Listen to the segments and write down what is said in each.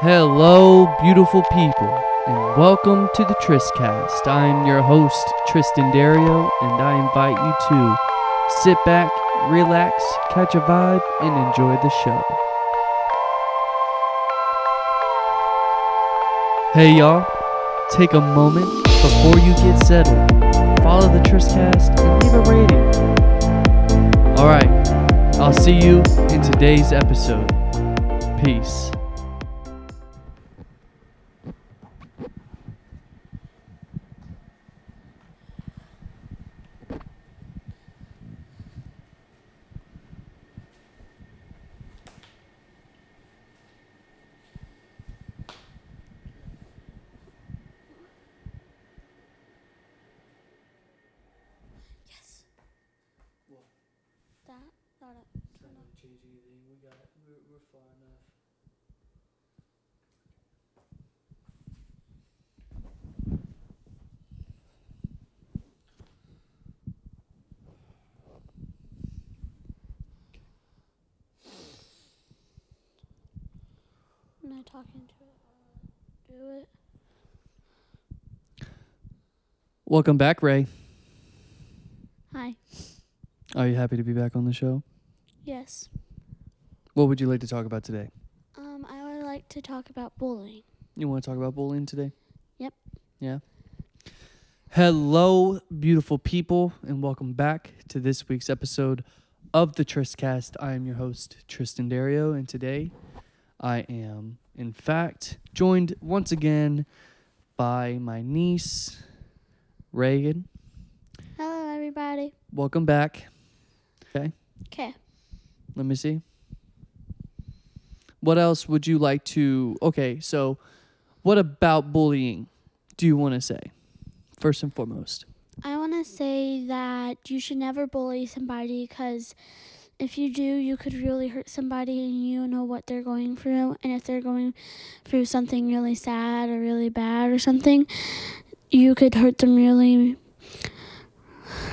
Hello, beautiful people, and welcome to the Tristcast. I'm your host, Triston Derieux, and I invite you to sit back, relax, catch a vibe, and enjoy the show. Hey, y'all, take a moment before you get settled. Follow the Tristcast and leave a rating. Alright, I'll see you in today's episode. Peace. Yes. That not it. change anything. We got we're, we're far enough. I'm not talking to it. Do it. Welcome back, Ray. Hi. Are you happy to be back on the show? Yes. What would you like to talk about today? Um, I would like to talk about bullying. You want to talk about bullying today? Yep. Yeah. Hello, beautiful people, and welcome back to this week's episode of the Tristcast. I am your host, Triston Derieux, and today I am, in fact, joined once again by my niece, Reagan. Hello, everybody. Welcome back. Okay. Okay. Let me see. What else would you like to? Okay, so what about bullying do you want to say? First and foremost. I want to say that you should never bully somebody because if you do, you could really hurt somebody and you know what they're going through. And if they're going through something really sad or really bad or something, you could hurt them really,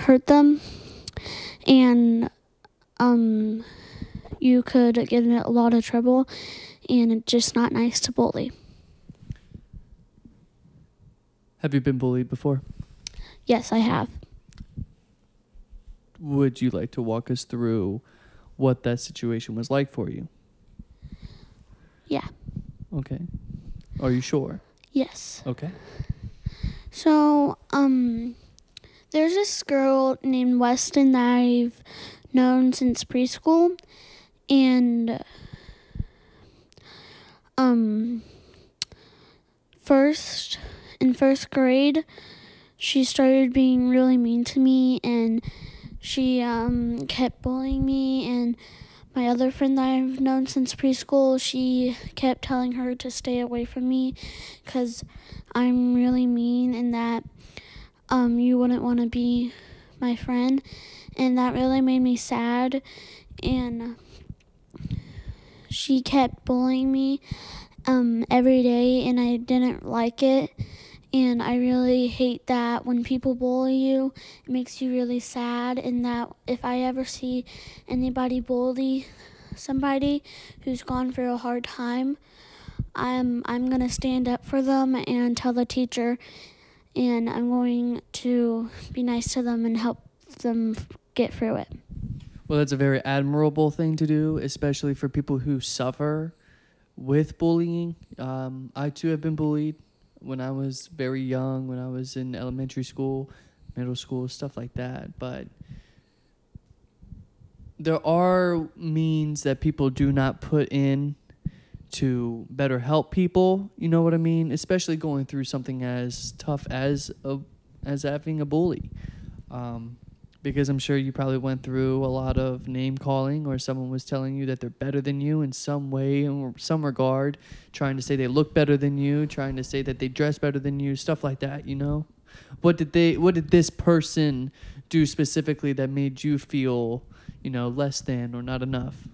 hurt them. And um, you could get in a lot of trouble. And it's just not nice to bully. Have you been bullied before? Yes, I have. Would you like to walk us through what that situation was like for you? Yeah. Okay. Are you sure? Yes. Okay. So, um, there's this girl named Weston that I've known since preschool, and um, first in first grade, she started being really mean to me, and she um kept bullying me, and my other friend that I've known since preschool, she kept telling her to stay away from me, cause I'm really mean and that um, you wouldn't want to be my friend. And that really made me sad. And she kept bullying me um, every day, and I didn't like it. And I really hate that when people bully you, it makes you really sad. And that if I ever see anybody bully somebody who's gone through a hard time, I'm I'm gonna stand up for them and tell the teacher, and I'm going to be nice to them and help them get through it. Well, that's a very admirable thing to do, especially for people who suffer with bullying. Um, I too have been bullied when I was very young, when I was in elementary school, middle school, stuff like that. But there are means that people do not put in to better help people. You know what I mean? Especially going through something as tough as a as having a bully. Um, because I'm sure you probably went through a lot of name calling or someone was telling you that they're better than you in some way or some regard, trying to say they look better than you, trying to say that they dress better than you, stuff like that, you know? What did they what did this person do specifically that made you feel, you know, less than or not enough?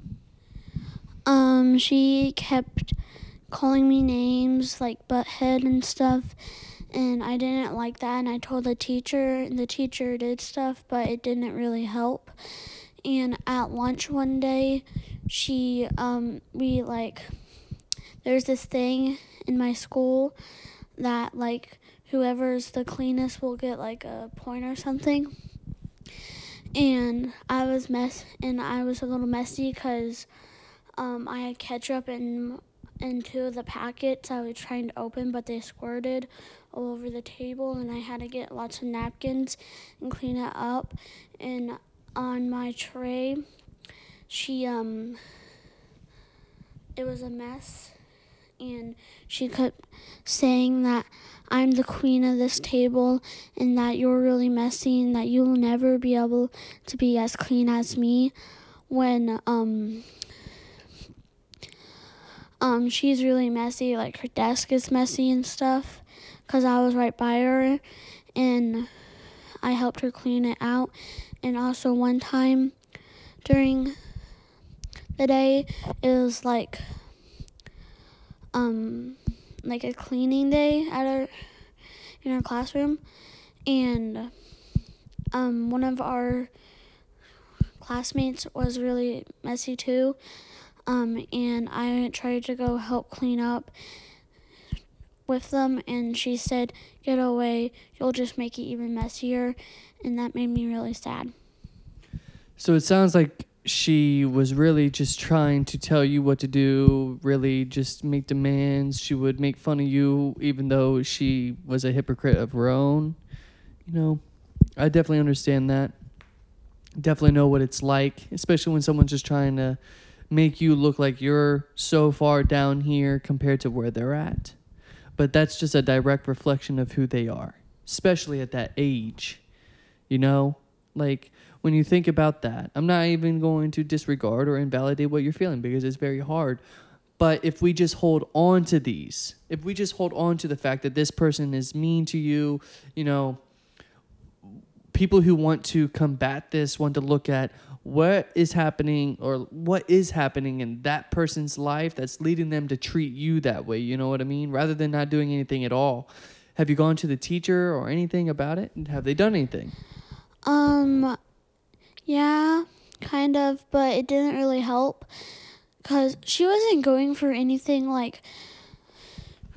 Um, she kept calling me names like butthead and stuff, and I didn't like that. And I told the teacher, and the teacher did stuff, but it didn't really help. And at lunch one day, she um we like there's this thing in my school that like whoever's the cleanest will get like a point or something. And I was mess and I was a little messy because um, I had ketchup in in two of the packets I was trying to open, but they squirted all over the table, and I had to get lots of napkins and clean it up. And on my tray, she um, it was a mess, and she kept saying that I'm the queen of this table and that you're really messy and that you'll never be able to be as clean as me when um um she's really messy like her desk is messy and stuff cuz I was right by her and I helped her clean it out. And also one time during the day it was like um like a cleaning day at our in our classroom. And um one of our classmates was really messy too. Um and I tried to go help clean up with them and she said get away you'll just make it even messier and that made me really sad So it sounds like she was really just trying to tell you what to do, really just make demands. She would make fun of you even though she was a hypocrite of her own. You know, I definitely understand that. Definitely know what it's like, especially when someone's just trying to make you look like you're so far down here compared to where they're at. But that's just a direct reflection of who they are, especially at that age. You know, like when you think about that, I'm not even going to disregard or invalidate what you're feeling because it's very hard. But if we just hold on to these, if we just hold on to the fact that this person is mean to you, you know, people who want to combat this want to look at what is happening or what is happening in that person's life that's leading them to treat you that way. You know what I mean? Rather than not doing anything at all. Have you gone to the teacher or anything about it? Have they done anything? Um, yeah, kind of, but it didn't really help because she wasn't going for anything like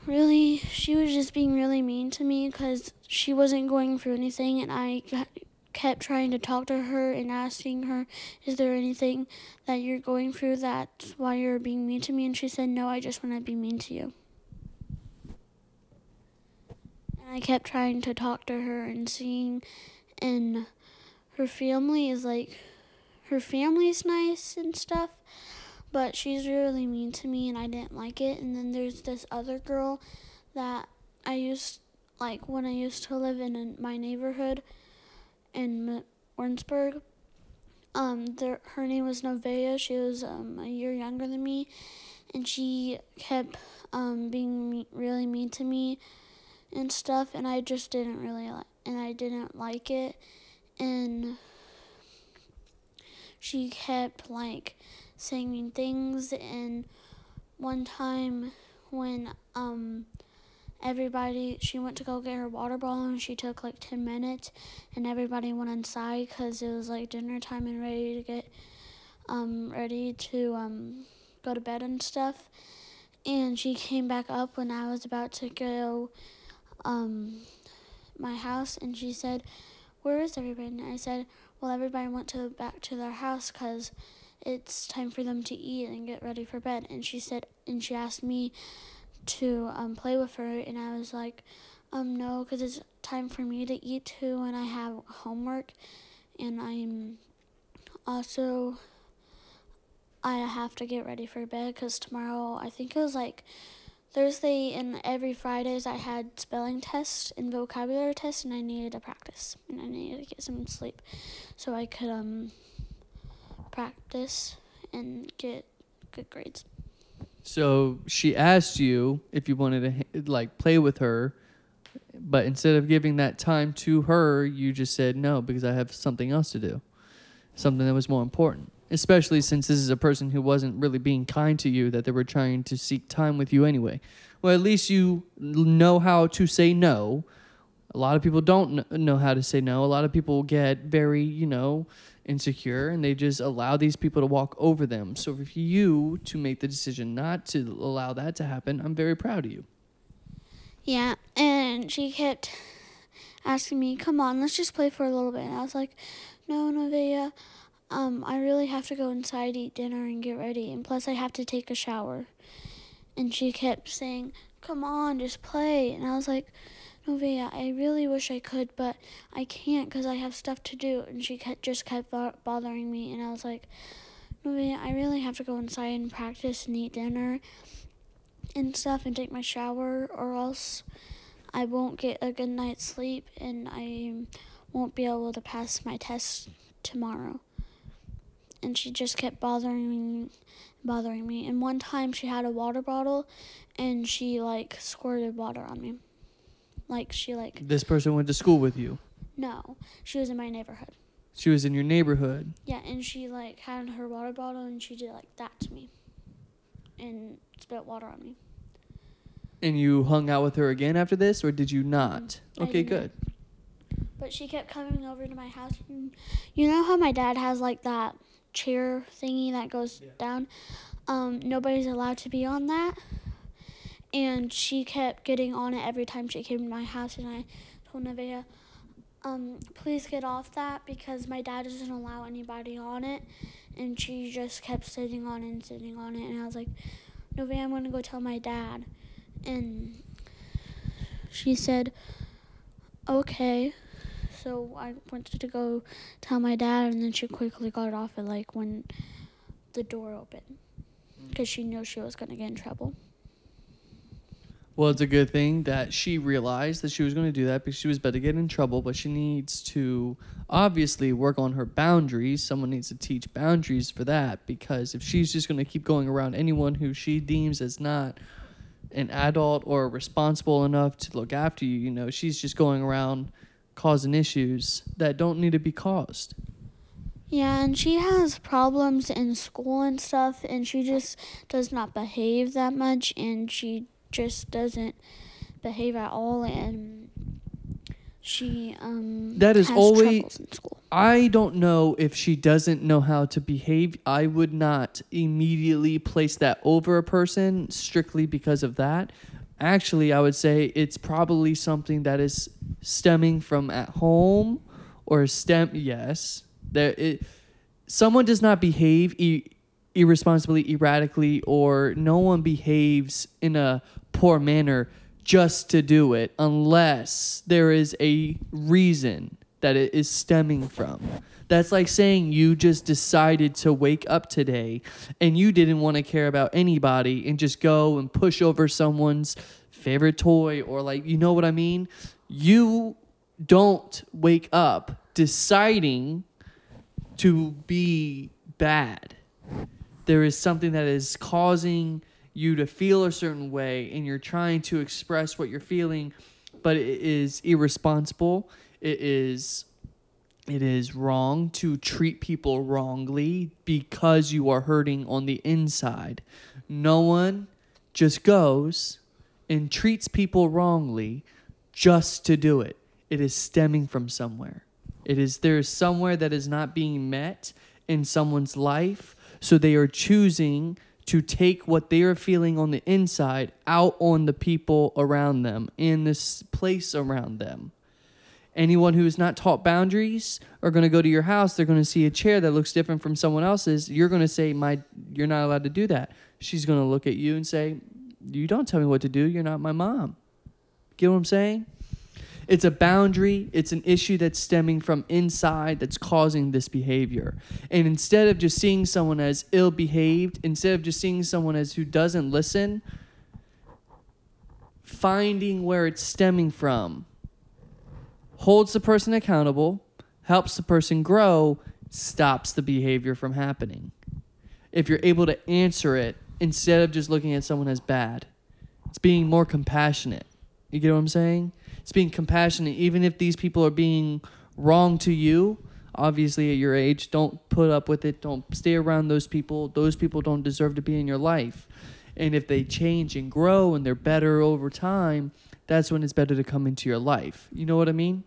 really. She was just being really mean to me because she wasn't going for anything, and I kept trying to talk to her and asking her, Is there anything that you're going through that's why you're being mean to me? And she said, No, I just want to be mean to you. And I kept trying to talk to her and seeing, and her family is like her family's nice and stuff but she's really mean to me and I didn't like it and then there's this other girl that I used like when I used to live in my neighborhood in Warrensburg. Um there her name was Nevaeh. She was um a year younger than me and she kept um being me- really mean to me and stuff and I just didn't really like and I didn't like it. And she kept like saying mean things. And one time when um everybody she went to go get her water bottle and she took like 10 minutes and everybody went inside because it was like dinner time and ready to get um ready to um go to bed and stuff and she came back up when i was about to go um my house and she said where is everybody? And I said, well, everybody went to back to their house because it's time for them to eat and get ready for bed. And she said, and she asked me to um, play with her, and I was like, um, no, because it's time for me to eat too, and I have homework, and I'm also I have to get ready for bed because tomorrow I think it was like Thursday and every Fridays I had spelling tests and vocabulary tests and I needed to practice and I needed to get some sleep so I could um practice and get good grades. So she asked you if you wanted to like play with her, but instead of giving that time to her, you just said no because I have something else to do, something that was more important. Especially since this is a person who wasn't really being kind to you, that they were trying to seek time with you anyway. Well, at least you know how to say no. A lot of people don't know how to say no. A lot of people get very, you know, insecure and they just allow these people to walk over them. So for you to make the decision not to allow that to happen, I'm very proud of you. Yeah, and she kept asking me, "Come on, let's just play for a little bit." And I was like, "No, Nevaeh, um, I really have to go inside, eat dinner, and get ready, and plus I have to take a shower." And she kept saying, "Come on, just play." And I was like, "Nevaeh, I really wish I could, but I can't because I have stuff to do." And she kept just kept bo- bothering me, and I was like, "Nevaeh, I really have to go inside and practice and eat dinner." and stuff and take my shower or else I won't get a good night's sleep and I won't be able to pass my test tomorrow. And she just kept bothering me bothering me. And one time she had a water bottle and she like squirted water on me. Like she like This person went to school with you. no, she was in my neighborhood. She was in your neighborhood. Yeah, and she like had her water bottle and she did like that to me. And spit water on me. And you hung out with her again after this, or did you not? I Okay, good. But she kept coming over to my house. And you know how my dad has like that chair thingy that goes Yeah. down? Um, nobody's allowed to be on that. And she kept getting on it every time she came to my house. And I told Nevaeh, um, please get off that because my dad doesn't allow anybody on it. And she just kept sitting on it and sitting on it. And I was like, Nevaeh, I'm going to go tell my dad. And she said, okay. So I went to go tell my dad, and then she quickly got off it like when the door opened because she knew she was gonna get in trouble. Well, it's a good thing that she realized that she was going to do that because she was about to get in trouble, but she needs to obviously work on her boundaries. Someone needs to teach boundaries for that because if she's just going to keep going around anyone who she deems as not an adult or responsible enough to look after you, you know, she's just going around causing issues that don't need to be caused. Yeah, and she has problems in school and stuff, and she just does not behave that much, and she just doesn't behave at all, and she um That is has always- troubles in school. I don't know if she doesn't know how to behave. I would not immediately place that over a person strictly because of that. Actually, I would say it's probably something that is stemming from at home or stem yes. There it someone does not behave e- irresponsibly, erratically or no one behaves in a poor manner just to do it unless there is a reason that it is stemming from. That's like saying you just decided to wake up today and you didn't want to care about anybody and just go and push over someone's favorite toy or like you know what I mean? You don't wake up deciding to be bad. There is something that is causing you to feel a certain way and you're trying to express what you're feeling, but it is irresponsible. It is it is wrong to treat people wrongly because you are hurting on the inside. No one just goes and treats people wrongly just to do it. It is stemming from somewhere. It is there is somewhere that is not being met in someone's life, so they are choosing to take what they are feeling on the inside out on the people around them in this place around them. Anyone who is not taught boundaries are going to go to your house. They're going to see a chair that looks different from someone else's. You're going to say, "My, you're not allowed to do that." She's going to look at you and say, "You don't tell me what to do. You're not my mom." Get what I'm saying? It's a boundary. It's an issue that's stemming from inside that's causing this behavior. And instead of just seeing someone as ill behaved, instead of just seeing someone as who doesn't listen, finding where it's stemming from holds the person accountable, helps the person grow, stops the behavior from happening. If you're able to answer it instead of just looking at someone as bad, it's being more compassionate. You get what I'm saying? It's being compassionate, even if these people are being wrong to you. Obviously, at your age, don't put up with it. Don't stay around those people. Those people don't deserve to be in your life. And if they change and grow and they're better over time, that's when it's better to come into your life. You know what I mean?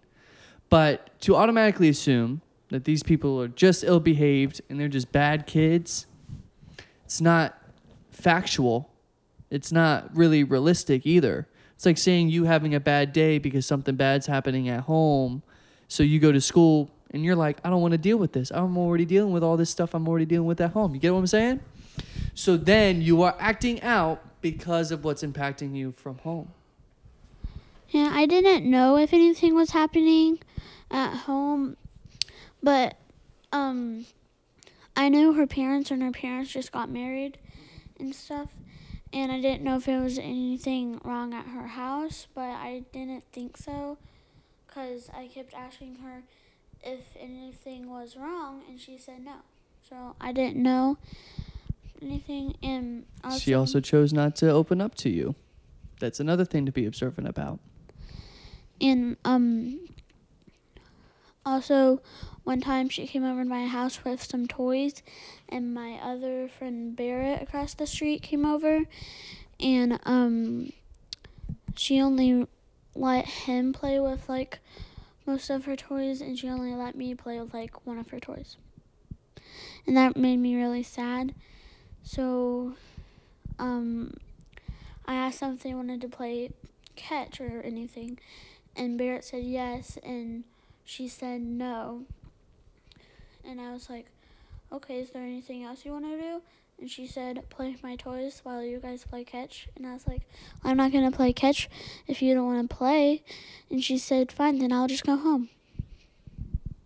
But to automatically assume that these people are just ill behaved and they're just bad kids, it's not factual. It's not really realistic either. It's like saying you having a bad day because something bad's happening at home. So you go to school and you're like, I don't want to deal with this. I'm already dealing with all this stuff I'm already dealing with at home. You get what I'm saying? So then you are acting out because of what's impacting you from home. Yeah, I didn't know if anything was happening at home, but um, I knew her parents and her parents just got married and stuff, and I didn't know if there was anything wrong at her house, but I didn't think so, cause I kept asking her if anything was wrong, and she said no. So I didn't know anything, and also, She also chose not to open up to you. That's another thing to be observant about. And um also one time she came over to my house with some toys and my other friend Barrett across the street came over and um she only let him play with like most of her toys and she only let me play with like one of her toys. And that made me really sad. So um I asked them if they wanted to play catch or anything and Barrett said yes, and she said no. And I was like, okay, is there anything else you want to do? And she said, play my toys while you guys play catch. And I was like, I'm not going to play catch if you don't want to play. And she said, fine, then I'll just go home.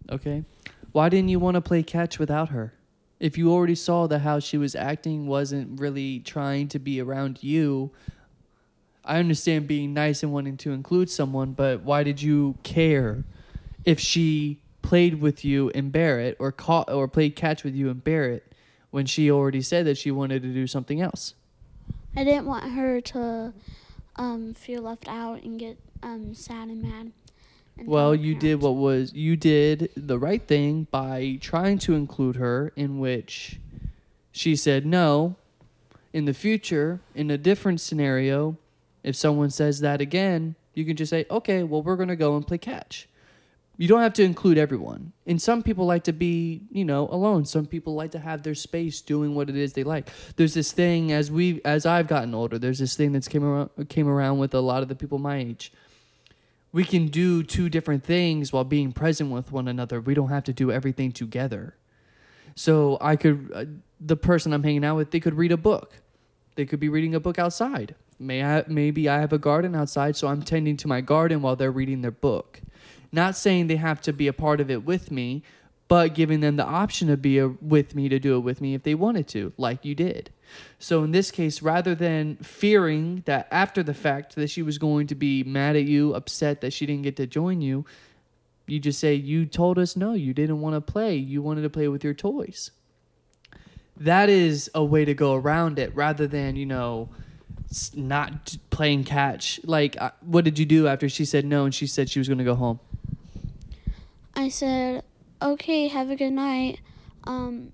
Okay. Why didn't you want to play catch without her? If you already saw that how she was acting wasn't really trying to be around you, I understand being nice and wanting to include someone, but why did you care if she played with you and Barrett or caught or played catch with you and Barrett when she already said that she wanted to do something else? I didn't want her to um, feel left out and get um, sad and mad. and Well, you did what was you did the right thing by trying to include her in which she said no. In the future, in a different scenario, if someone says that again, you can just say, "Okay, well, we're going to go and play catch." You don't have to include everyone. And some people like to be, you know, alone. Some people like to have their space doing what it is they like. There's this thing as we as I've gotten older, there's this thing that's came around came around with a lot of the people my age we can do two different things while being present with one another. We don't have to do everything together. So I could, uh, the person I'm hanging out with, they could read a book. They could be reading a book outside. May I, maybe I have a garden outside, so I'm tending to my garden while they're reading their book. Not saying they have to be a part of it with me, but giving them the option to be a, with me to do it with me if they wanted to, like you did. So in this case, rather than fearing that after the fact that she was going to be mad at you, upset that she didn't get to join you, you just say, You told us no, you didn't want to play. You wanted to play with your toys. That is a way to go around it rather than, you know, not playing catch. Like, uh, what did you do after she said no and she said she was going to go home? I said, okay, have a good night. Um,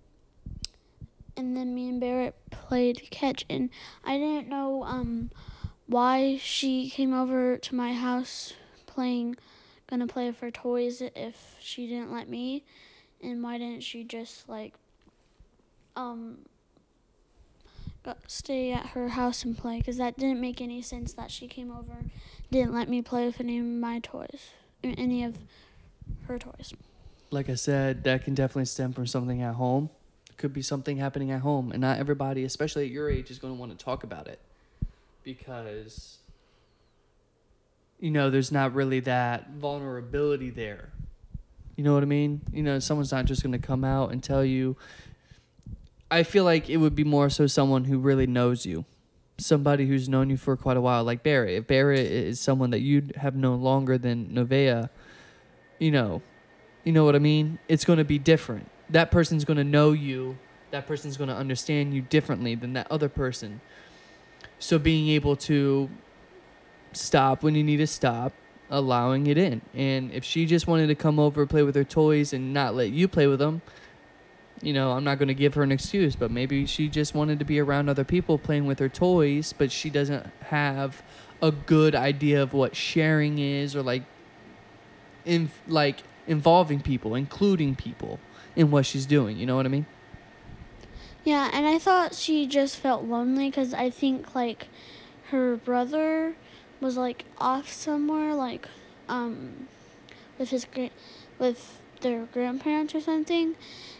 and then me and Barrett played catch, and I didn't know um, why she came over to my house playing, gonna play with her toys if she didn't let me, and why didn't she just like um stay at her house and play? Because that didn't make any sense that she came over, didn't let me play with any of my toys, any of her toys. like I said, that can definitely stem from something at home. Could be something happening at home, and not everybody, especially at your age, is going to want to talk about it because you know there's not really that vulnerability there. You know what I mean? You know, someone's not just going to come out and tell you. I feel like it would be more so someone who really knows you, somebody who's known you for quite a while, like Barrett. If Barrett is someone that you have known longer than Nevaeh, you know, you know what I mean? It's going to be different. That person's going to know you. That person's going to understand you differently than that other person. So being able to stop when you need to stop, allowing it in. And if she just wanted to come over play with her toys and not let you play with them, you know, I'm not going to give her an excuse, but maybe she just wanted to be around other people playing with her toys, but she doesn't have a good idea of what sharing is or like in like involving people, including people in what she's doing. You know what I mean? Yeah, and I thought she just felt lonely because I think like her brother was like off somewhere, like um, with his gra- with their grandparents or something,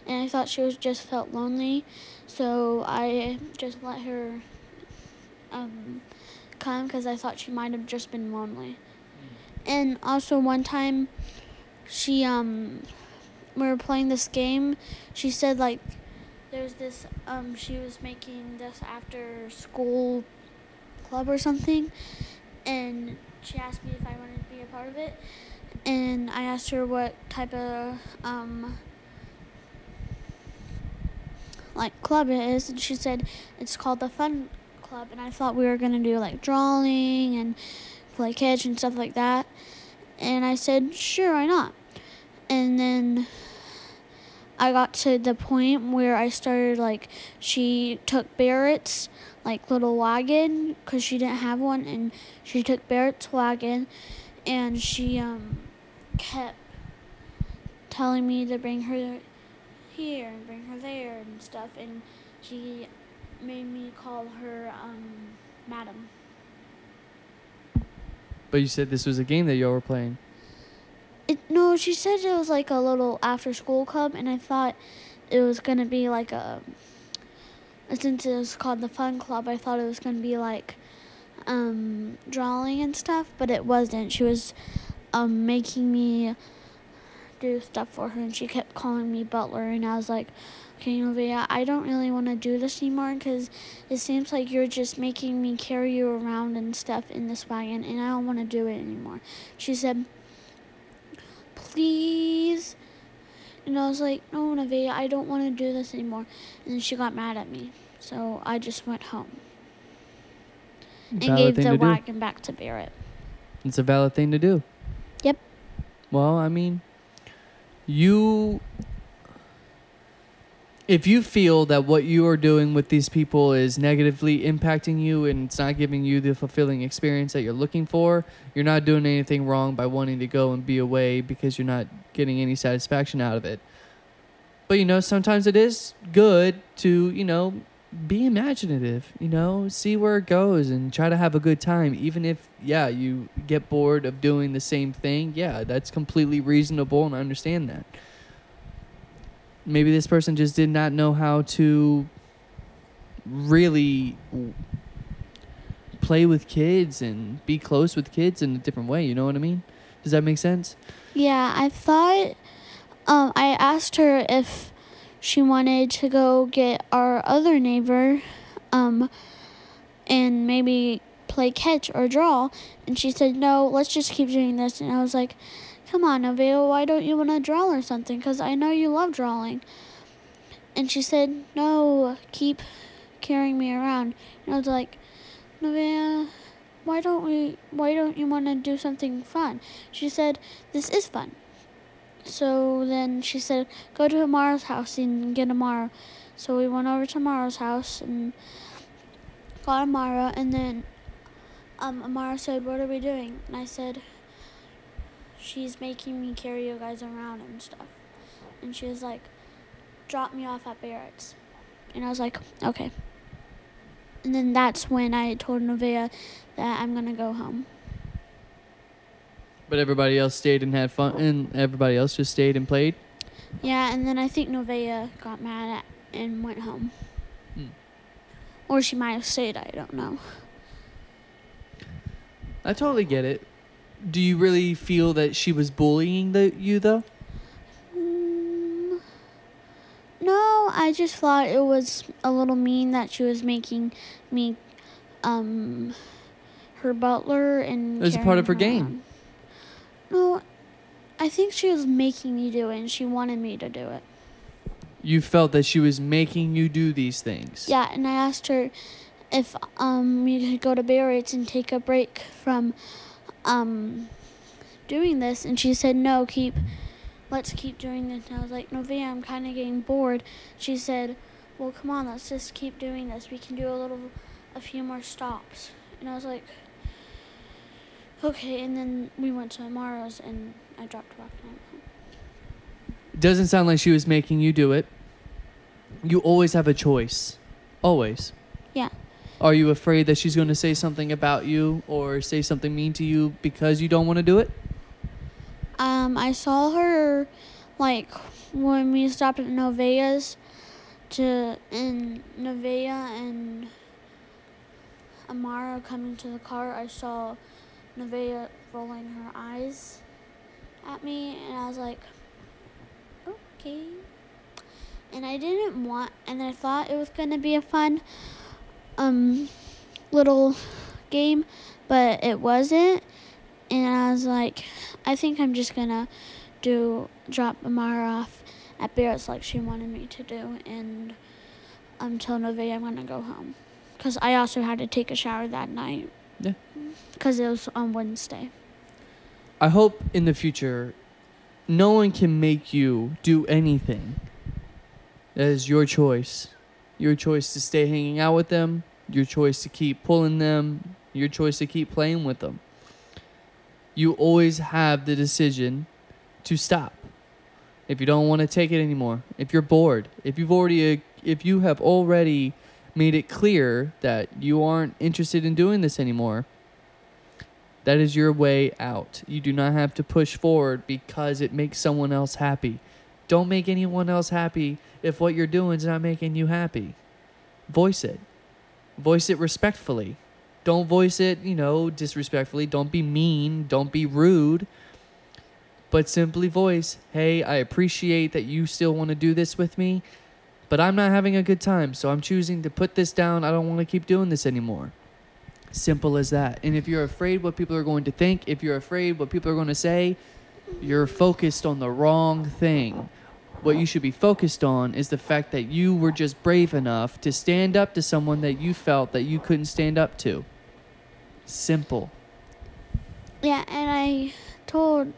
and I thought she was just felt lonely, so I just let her um, come because I thought she might have just been lonely. And also one time, she um, we were playing this game. She said like there's this um she was making this after school club or something and she asked me if I wanted to be a part of it and I asked her what type of um like club it is and she said it's called the fun club and I thought we were gonna do like drawing and play catch and stuff like that and I said sure why not and then I got to the point where I started like she took Barrett's like little wagon because she didn't have one, and she took Barrett's wagon, and she um kept telling me to bring her here and bring her there and stuff, and she made me call her um madam. But you said this was a game that y'all were playing. It, no, she said it was like a little after school club, and I thought it was gonna be like a. Since it was called the fun club, I thought it was gonna be like um, drawing and stuff, but it wasn't. She was um, making me do stuff for her, and she kept calling me butler, and I was like, "Okay, Nevaeh, I don't really want to do this anymore because it seems like you're just making me carry you around and stuff in this wagon, and I don't want to do it anymore." She said please. And I was like, no, Nevaeh, I don't want to do this anymore. And she got mad at me. So I just went home and Valid gave the to do. wagon back to Barrett. It's a valid thing to do. Yep. Well, I mean, you. If you feel that what you are doing with these people is negatively impacting you and it's not giving you the fulfilling experience that you're looking for, you're not doing anything wrong by wanting to go and be away because you're not getting any satisfaction out of it. But you know, sometimes it is good to, you know, be imaginative, you know, see where it goes and try to have a good time. Even if, yeah, you get bored of doing the same thing, yeah, that's completely reasonable and I understand that. Maybe this person just did not know how to really play with kids and be close with kids in a different way, you know what I mean? Does that make sense? Yeah, I thought um, I asked her if she wanted to go get our other neighbor um, and maybe play catch or draw. And she said, no, let's just keep doing this. And I was like, come on, Nevaeh, why don't you want to draw or something? Because I know you love drawing. And she said, no, keep carrying me around. And I was like, Nevaeh, why don't we why don't you want to do something fun she said this is fun so then she said go to amara's house and get amara so we went over to amara's house and got amara and then um, amara said what are we doing and i said she's making me carry you guys around and stuff and she was like drop me off at barrett's and i was like okay and then that's when I told Nevaeh that I'm gonna go home. But everybody else stayed and had fun, and everybody else just stayed and played. Yeah, and then I think Nevaeh got mad at and went home. Hmm. Or she might have stayed, I don't know. I totally get it. Do you really feel that she was bullying the, you though? Mm, no, I just thought it was a little mean that she was making me um her butler and It was a part of her game. around. No, I think she was making me do it and she wanted me to do it. You felt that she was making you do these things. Yeah, and I asked her if um we could go to Barrett's and take a break from um doing this, and she said no, keep let's keep doing this. And I was like, Nevaeh, I'm kind of getting bored. She said, Well, come on, let's just keep doing this. We can do a little, a few more stops. And I was like, Okay. And then we went to Amara's, and I dropped her off. and I went home. Doesn't sound like she was making you do it. You always have a choice. Always. Yeah. Are you afraid that she's going to say something about you or say something mean to you because you don't want to do it? Um, I saw her like when we stopped at Nevaeh's to in Nevaeh and Amara coming to the car. I saw Nevaeh rolling her eyes at me, and I was like, okay. And I didn't want, and I thought it was gonna be a fun, um, little game, but it wasn't. And I was like, I think I'm just gonna do drop Amara off at Barrett's like she wanted me to do, and until November I'm gonna go home, cause I also had to take a shower that night. Yeah. Cause it was on Wednesday. I hope in the future, no one can make you do anything. That is your choice. Your choice to stay hanging out with them, your choice to keep pulling them, your choice to keep playing with them. You always have the decision to stop. If you don't want to take it anymore, if you're bored, if you've already if you have already made it clear that you aren't interested in doing this anymore, that is your way out. You do not have to push forward because it makes someone else happy. Don't make anyone else happy if what you're doing is not making you happy. Voice it. Voice it respectfully. Don't voice it, you know, disrespectfully. Don't be mean. Don't be rude. But simply voice, hey, I appreciate that you still want to do this with me, but I'm not having a good time, so I'm choosing to put this down. I don't want to keep doing this anymore. Simple as that. And if you're afraid what people are going to think, if you're afraid what people are going to say, you're focused on the wrong thing. What you should be focused on is the fact that you were just brave enough to stand up to someone that you felt that you couldn't stand up to. Simple. Yeah, and I told,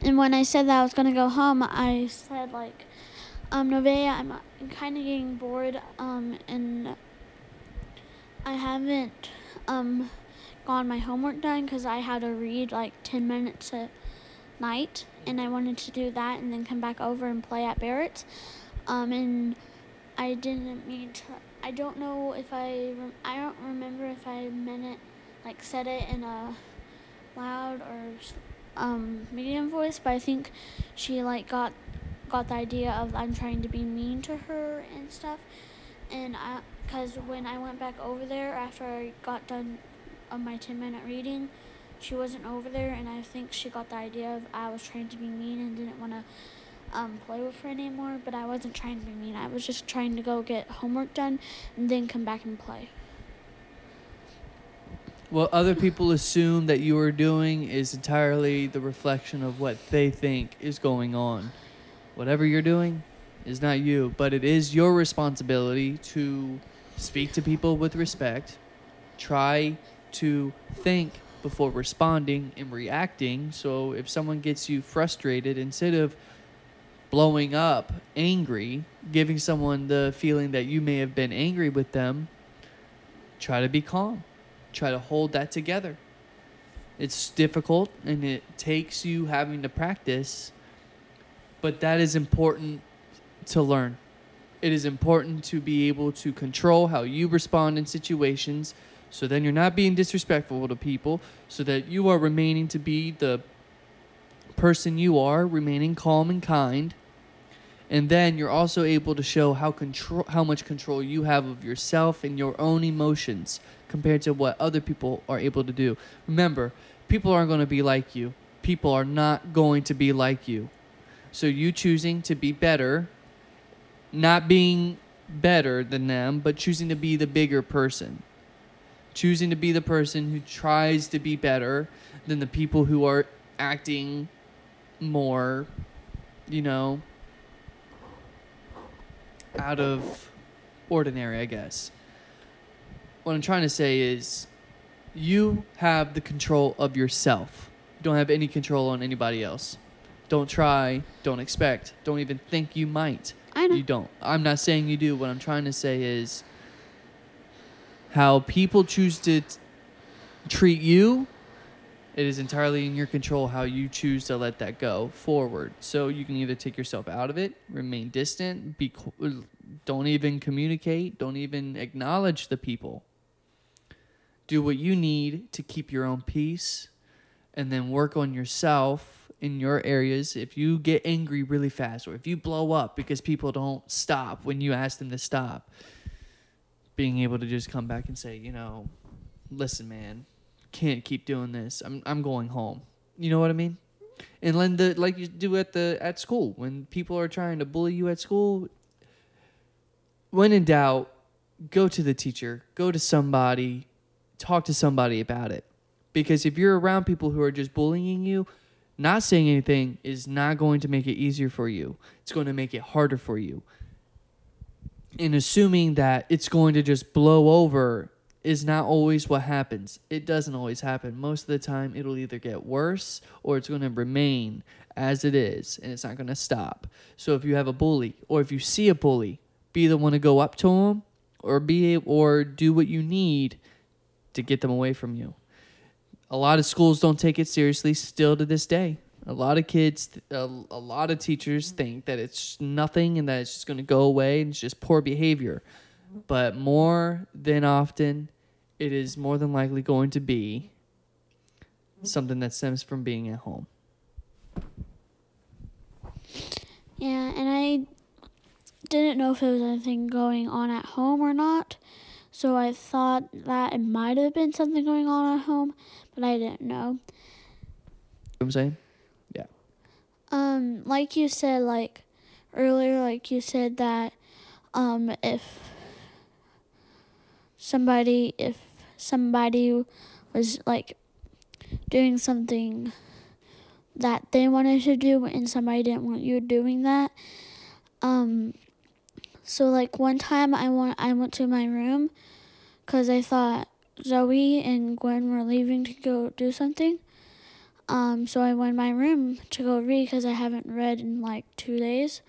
and when I said that I was gonna go home, I said like, um, Nevaeh, I'm, I'm kind of getting bored, um, and I haven't, um, gone my homework done because I had to read like 10 minutes a night, and I wanted to do that and then come back over and play at Barrett's, um, and I didn't mean to. I don't know if I. I don't remember if I meant it, like said it in a loud or um, medium voice, but I think she like got got the idea of I'm trying to be mean to her and stuff. And I, cause when I went back over there after I got done on my 10 minute reading, she wasn't over there, and I think she got the idea of I was trying to be mean and didn't want to um, play with her anymore. But I wasn't trying to be mean. I was just trying to go get homework done and then come back and play. What other people assume that you are doing is entirely the reflection of what they think is going on. Whatever you're doing is not you, but it is your responsibility to speak to people with respect, try to think before responding and reacting. So if someone gets you frustrated, instead of blowing up angry, giving someone the feeling that you may have been angry with them, try to be calm try to hold that together. It's difficult and it takes you having to practice, but that is important to learn. It is important to be able to control how you respond in situations so then you're not being disrespectful to people, so that you are remaining to be the person you are, remaining calm and kind. And then you're also able to show how control how much control you have of yourself and your own emotions compared to what other people are able to do. Remember, people aren't going to be like you. People are not going to be like you. So you choosing to be better, not being better than them, but choosing to be the bigger person. Choosing to be the person who tries to be better than the people who are acting more, you know, out of ordinary, I guess what I'm trying to say is you have the control of yourself. You don't have any control on anybody else. Don't try, don't expect, don't even think you might. I know. You don't. I'm not saying you do. What I'm trying to say is how people choose to t- treat you It is entirely in your control how you choose to let that go forward. So you can either take yourself out of it, remain distant, be don't even communicate, don't even acknowledge the people. Do what you need to keep your own peace and then work on yourself in your areas. If you get angry really fast or if you blow up because people don't stop when you ask them to stop, being able to just come back and say, you know, listen, man, can't keep doing this. I'm I'm going home. You know what I mean? And then the like you do at the at school when people are trying to bully you at school. When in doubt, go to the teacher, go to somebody, talk to somebody about it. Because if you're around people who are just bullying you, not saying anything is not going to make it easier for you. It's going to make it harder for you. And assuming that it's going to just blow over is not always what happens. It doesn't always happen. Most of the time, it'll either get worse or it's going to remain as it is and it's not going to stop. So if you have a bully or if you see a bully, be the one to go up to him or be or do what you need to get them away from you. A lot of schools don't take it seriously still to this day. A lot of kids, a, a lot of teachers mm-hmm. think that it's nothing and that it's just going to go away and it's just poor behavior but more than often, it is more than likely going to be mm-hmm. something that stems from being at home. Yeah, and I didn't know if there was anything going on at home or not. So I thought that it might have been something going on at home, but I didn't know. You know what I'm saying? Um, like you said, like earlier, like you said that um, if somebody, if somebody was like doing something that they wanted to do and somebody didn't want you doing that, um, so like one time I went, I went to my room because I thought Zoe and Gwen were leaving to go do something. Um, so I went in my room to go read because I haven't read in like two days,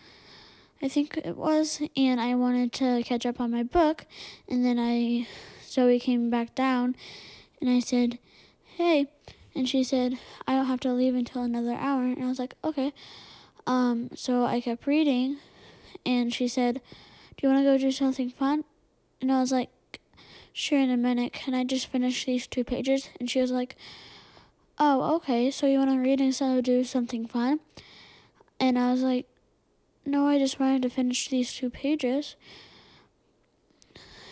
I think it was, and I wanted to catch up on my book. And then I, Zoe came back down, and I said, "Hey," and she said, "I don't have to leave until another hour." And I was like, "Okay." Um, so I kept reading, and she said, "Do you want to go do something fun?" And I was like, "Sure." In a minute, can I just finish these two pages? And she was like oh, okay, so you want to read instead of do something fun? And I was like, no, I just wanted to finish these two pages.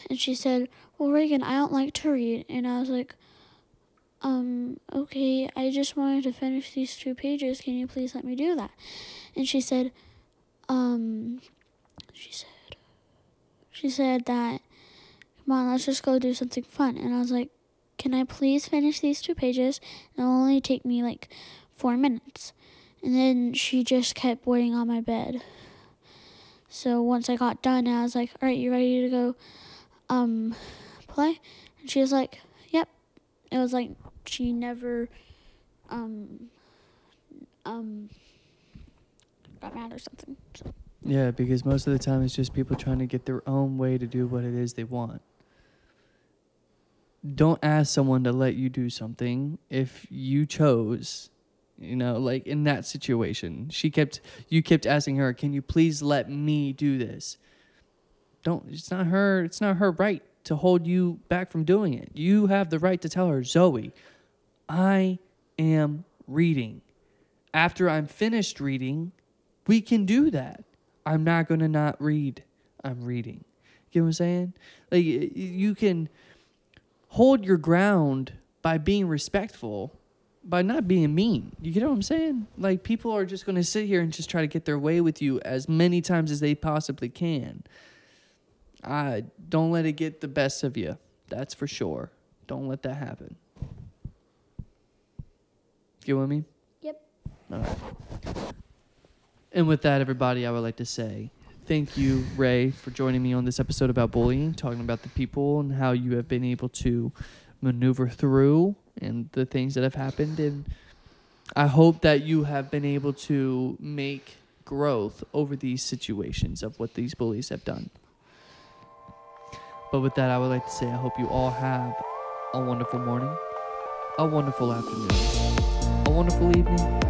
And she said, well, Reagan, I don't like to read. And I was like, um, okay, I just wanted to finish these two pages. Can you please let me do that? And she said, um, she said, she said that, come on, let's just go do something fun. And I was like, can I please finish these two pages? It'll only take me like four minutes. And then she just kept waiting on my bed. So once I got done, I was like, all right, you ready to go um, play? And she was like, yep. It was like she never um, um, got mad or something. So. Yeah, because most of the time it's just people trying to get their own way to do what it is they want. Don't ask someone to let you do something if you chose. You know, like in that situation, she kept you kept asking her, "Can you please let me do this?" Don't. It's not her. It's not her right to hold you back from doing it. You have the right to tell her, Zoe, I am reading. After I'm finished reading, we can do that. I'm not going to not read. I'm reading. You know what I'm saying? Like you can hold your ground by being respectful, by not being mean. You get what I'm saying? Like people are just going to sit here and just try to get their way with you as many times as they possibly can. I don't let it get the best of you. That's for sure. Don't let that happen. You get what I mean? Yep. All right. And with that, everybody, I would like to say thank you, Ray, for joining me on this episode about bullying, talking about the people and how you have been able to maneuver through and the things that have happened. And I hope that you have been able to make growth over these situations of what these bullies have done. But with that, I would like to say I hope you all have a wonderful morning, a wonderful afternoon, a wonderful evening,